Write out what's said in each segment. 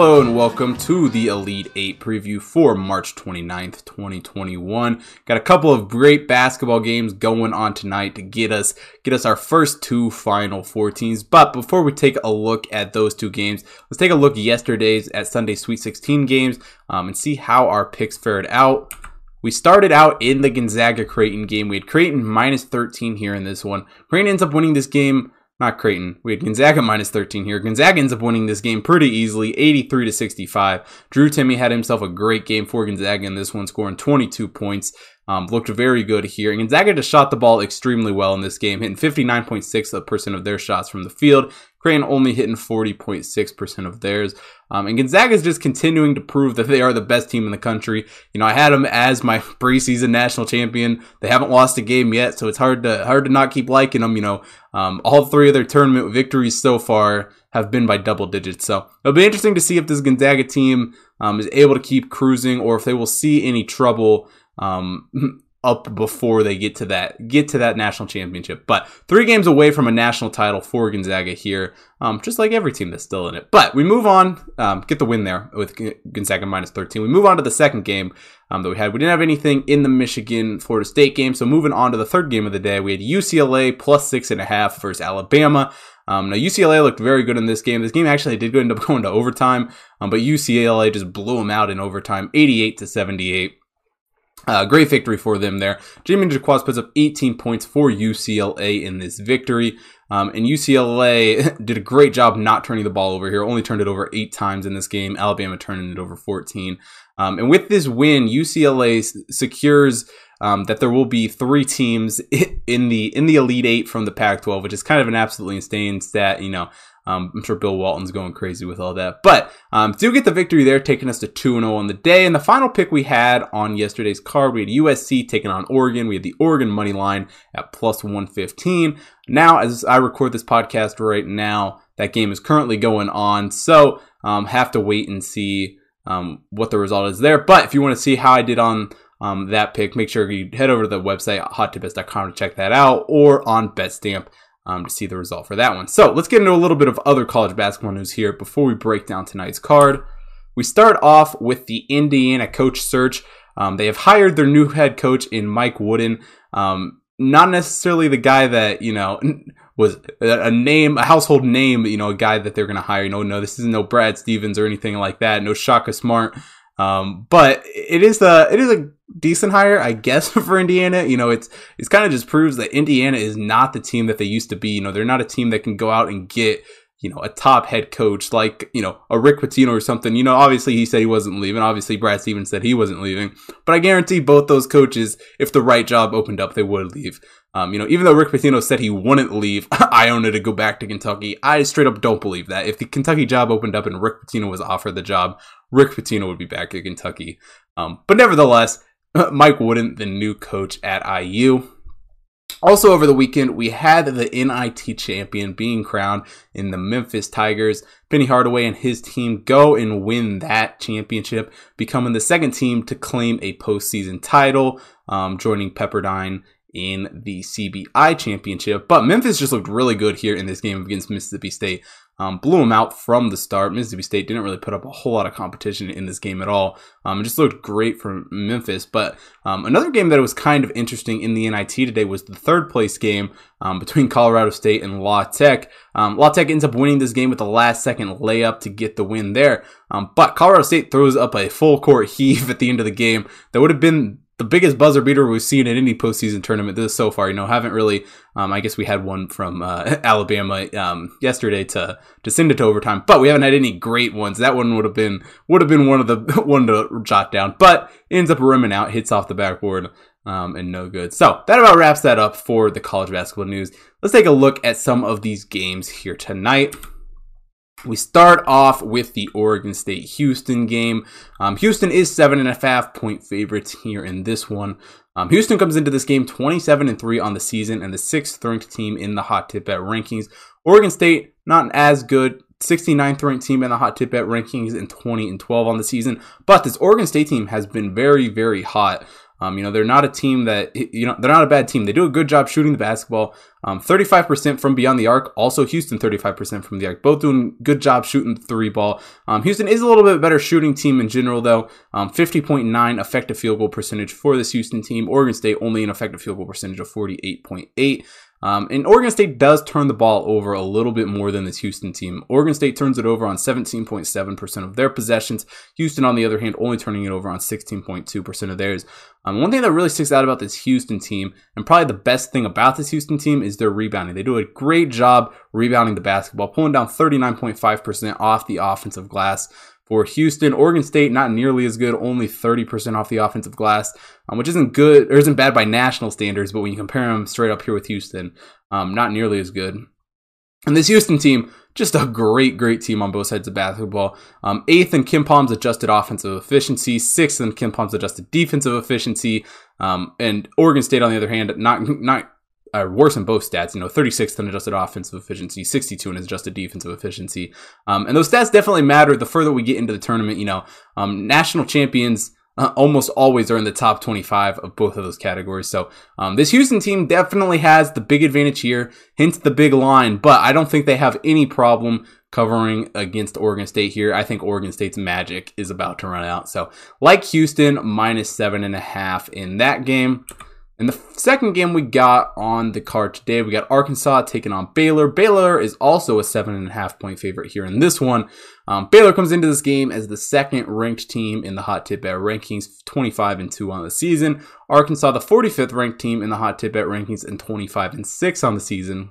Hello and welcome to the Elite 8 preview for March 29th, 2021. Got a couple of great basketball games going on tonight to get us get us our first two final four teams. But before we take a look at those two games, let's take a look yesterday's at Sunday Sweet 16 games um, and see how our picks fared out. We started out in the Gonzaga Creighton game. We had Creighton minus 13 here in this one. Creighton ends up winning this game not Creighton. We had Gonzaga minus 13 here. Gonzaga ends up winning this game pretty easily, 83 to 65. Drew Timme had himself a great game for Gonzaga in this one, scoring 22 points. Um, looked very good here. And Gonzaga just shot the ball extremely well in this game, hitting 59.6% of their shots from the field. Creighton only hitting 40.6% of theirs. Um, and Gonzaga is just continuing to prove that they are the best team in the country. You know, I had them as my preseason national champion. They haven't lost a game yet, so it's hard to hard to not keep liking them. You know, um, all three of their tournament victories so far have been by double digits. So it'll be interesting to see if this Gonzaga team um, is able to keep cruising or if they will see any trouble um, up before they get to that get to that national championship. But three games away from a national title for Gonzaga here, um, just like every team that's still in it. But we move on, um, get the win there with Gonzaga minus 13. We move on to the second game um, that we had. We didn't have anything in the Michigan Florida State game, so moving on to the third game of the day, we had UCLA plus six and a half versus Alabama. Um, now UCLA looked very good in this game. This game actually did end up going to overtime, um, but UCLA just blew them out in overtime, 88 to 78. Uh, great victory for them there. Jamin Jaquez puts up 18 points for UCLA in this victory. Um, and UCLA did a great job not turning the ball over here. Only turned it over eight times in this game. Alabama turning it over 14. Um, and with this win, UCLA s- secures um, that there will be three teams in the in the Elite Eight from the Pac-12, which is kind of an absolutely insane stat. You know, um, I'm sure Bill Walton's going crazy with all that. But um, do get the victory there, taking us to 2 0 on the day. And the final pick we had on yesterday's card, we had USC taking on Oregon. We had the Oregon money line at plus 115. Now, as I record this podcast right now, that game is currently going on. So, um, have to wait and see um, what the result is there. But if you want to see how I did on um, that pick, make sure you head over to the website, hottipbets.com to check that out, or on BetStamp um, to see the result for that one. So let's get into a little bit of other college basketball news here before we break down tonight's card. We start off with the Indiana coach search. Um, they have hired their new head coach in Mike Wooden. Um, not necessarily the guy that you know was a name, a household name. You know, a guy that they're going to hire. You know, no, this isn't no Brad Stevens or anything like that. No Shaka Smart. Um, but it is a it is a decent hire, I guess, for Indiana. You know, it's it's kind of just proves that Indiana is not the team that they used to be. You know, they're not a team that can go out and get you know a top head coach like you know a Rick Pitino or something. You know, obviously he said he wasn't leaving. Obviously Brad Stevens said he wasn't leaving. But I guarantee both those coaches, if the right job opened up, they would leave. Um, you know, even though Rick Pitino said he wouldn't leave Iona to go back to Kentucky, I straight up don't believe that. If the Kentucky job opened up and Rick Pitino was offered the job, Rick Pitino would be back at Kentucky. Um, but nevertheless, Mike Wooden, the new coach at IU. Also, over the weekend, we had the NIT champion being crowned in the Memphis Tigers. Penny Hardaway and his team go and win that championship, becoming the second team to claim a postseason title, um, joining Pepperdine in the CBI championship. But Memphis just looked really good here in this game against Mississippi State. Um, blew them out from the start. Mississippi State didn't really put up a whole lot of competition in this game at all. Um, it just looked great for Memphis. But um, another game that was kind of interesting in the NIT today was the third place game um, between Colorado State and La Tech. Um, La Tech ends up winning this game with the last second layup to get the win there. Um, but Colorado State throws up a full court heave at the end of the game that would have been the biggest buzzer beater we've seen in any postseason tournament this so far. You know, haven't really. Um, I guess we had one from uh, Alabama um, yesterday to to send it to overtime, but we haven't had any great ones. That one would have been would have been one of the one to jot down, but ends up rimming out, hits off the backboard. Um, and no good. So that about wraps that up for the college basketball news. Let's take a look at some of these games here tonight. We start off with the Oregon State Houston game. Um, Houston is seven and a half point favorites here in this one. Um, Houston comes into this game 27 and 3 on the season and the sixth ranked team in the hot tip bet rankings. Oregon State, not as good. 69th ranked team in the hot tip bet rankings and 20 and 12 on the season. But this Oregon State team has been very, very hot. Um, you know, they're not a team that, you know, they're not a bad team. They do a good job shooting the basketball. Um, 35% from beyond the arc. Also, Houston 35% from the arc. Both doing good job shooting the three ball. Um, Houston is a little bit better shooting team in general, though. 50.9 um, effective field goal percentage for this Houston team. Oregon State only an effective field goal percentage of 48.8. Um, and Oregon State does turn the ball over a little bit more than this Houston team. Oregon State turns it over on 17.7% of their possessions. Houston, on the other hand, only turning it over on 16.2% of theirs. Um, one thing that really sticks out about this Houston team, and probably the best thing about this Houston team, is their rebounding. They do a great job rebounding the basketball, pulling down 39.5% off the offensive glass for Houston. Oregon State, not nearly as good, only 30% off the offensive glass, um, which isn't good or isn't bad by national standards, but when you compare them straight up here with Houston, um, not nearly as good. And this Houston team, just a great, great team on both sides of basketball. Um, eighth in KenPom's adjusted offensive efficiency, sixth in KenPom's adjusted defensive efficiency. Um, and Oregon State, on the other hand, not not are worse in both stats. You know, 36th in adjusted offensive efficiency, 62 in adjusted defensive efficiency. Um, and those stats definitely matter the further we get into the tournament. You know, um, national champions uh, almost always are in the top 25 of both of those categories. So um, this Houston team definitely has the big advantage here, hence the big line. But I don't think they have any problem covering against Oregon State here. I think Oregon State's magic is about to run out. So like Houston, minus seven and a half in that game. And the second game we got on the card today, we got Arkansas taking on Baylor. Baylor is also a seven and a half point favorite here in this one. Um, Baylor comes into this game as the second ranked team in the Hot Tip Bet rankings, 25 and 2 on the season. Arkansas, the 45th ranked team in the Hot Tip Bet rankings, and 25 and 6 on the season.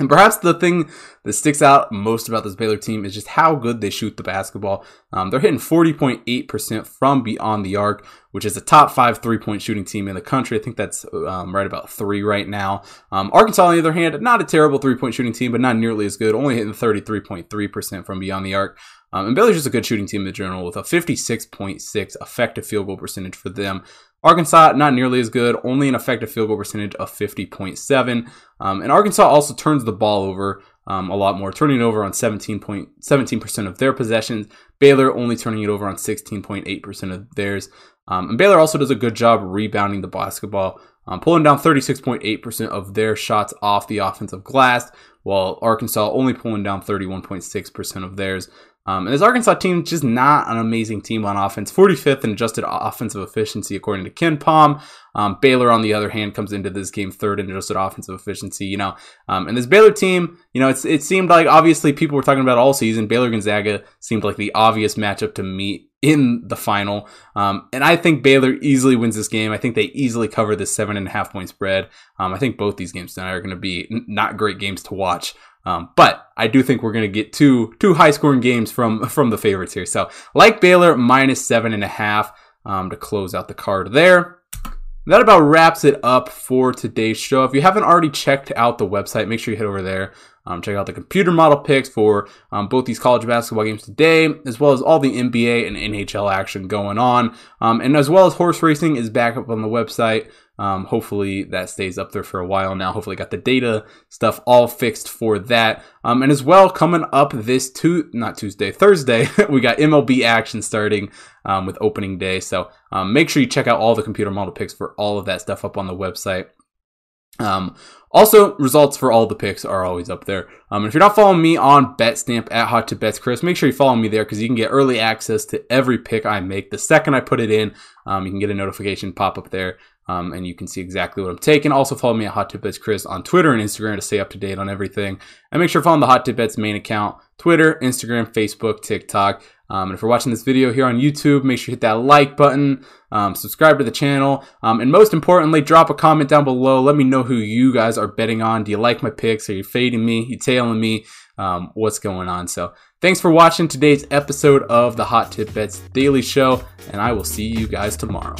And perhaps the thing that sticks out most about this Baylor team is just how good they shoot the basketball. Um, they're hitting 40.8% from beyond the arc, which is a top five three point shooting team in the country. I think that's um, right about three right now. Um, Arkansas, on the other hand, not a terrible three point shooting team, but not nearly as good, only hitting 33.3% from beyond the arc. Um, and Baylor's just a good shooting team in general with a 56.6 effective field goal percentage for them. Arkansas, not nearly as good, only an effective field goal percentage of 50.7. Um, and Arkansas also turns the ball over um, a lot more, turning it over on 17.17% of their possessions. Baylor only turning it over on 16.8% of theirs. Um, and Baylor also does a good job rebounding the basketball, um, pulling down 36.8% of their shots off the offensive glass, while Arkansas only pulling down 31.6% of theirs. Um, and this Arkansas team just not an amazing team on offense. 45th in adjusted offensive efficiency according to KenPom. Um, Baylor, on the other hand, comes into this game third in adjusted offensive efficiency. You know, um, and this Baylor team, you know, it seemed like obviously people were talking about all season. Baylor Gonzaga seemed like the obvious matchup to meet in the final. Um, and I think Baylor easily wins this game. I think they easily cover this seven and a half point spread. Um, I think both these games tonight are going to be n- not great games to watch. Um, but I do think we're going to get two two high scoring games from from the favorites here. So like Baylor minus seven and a half um, to close out the card there. That about wraps it up for today's show. If you haven't already checked out the website, make sure you head over there. Um, check out the computer model picks for um, both these college basketball games today, as well as all the NBA and NHL action going on. Um, and as well as horse racing is back up on the website. Um, hopefully that stays up there for a while now. Hopefully got the data stuff all fixed for that. Um, and as well, coming up this two not Tuesday, Thursday, we got MLB action starting um, with opening day. So um, make sure you check out all the computer model picks for all of that stuff up on the website. Um, also, results for all the picks are always up there. Um, if you're not following me on BetStamp at Hot Tip Bets Chris, make sure you follow me there because you can get early access to every pick I make. The second I put it in, um, you can get a notification pop up there um, and you can see exactly what I'm taking. Also, follow me at Hot Tip Bets Chris on Twitter and Instagram to stay up to date on everything. And make sure to follow the Hot Tip Bets main account Twitter, Instagram, Facebook, TikTok. Um, and if you're watching this video here on YouTube, make sure you hit that like button, um, subscribe to the channel, um, and most importantly, drop a comment down below. Let me know who you guys are betting on. Do you like my picks? Are you fading me? You tailing me? Um, what's going on? So thanks for watching today's episode of the Hot Tip Bets Daily Show, and I will see you guys tomorrow.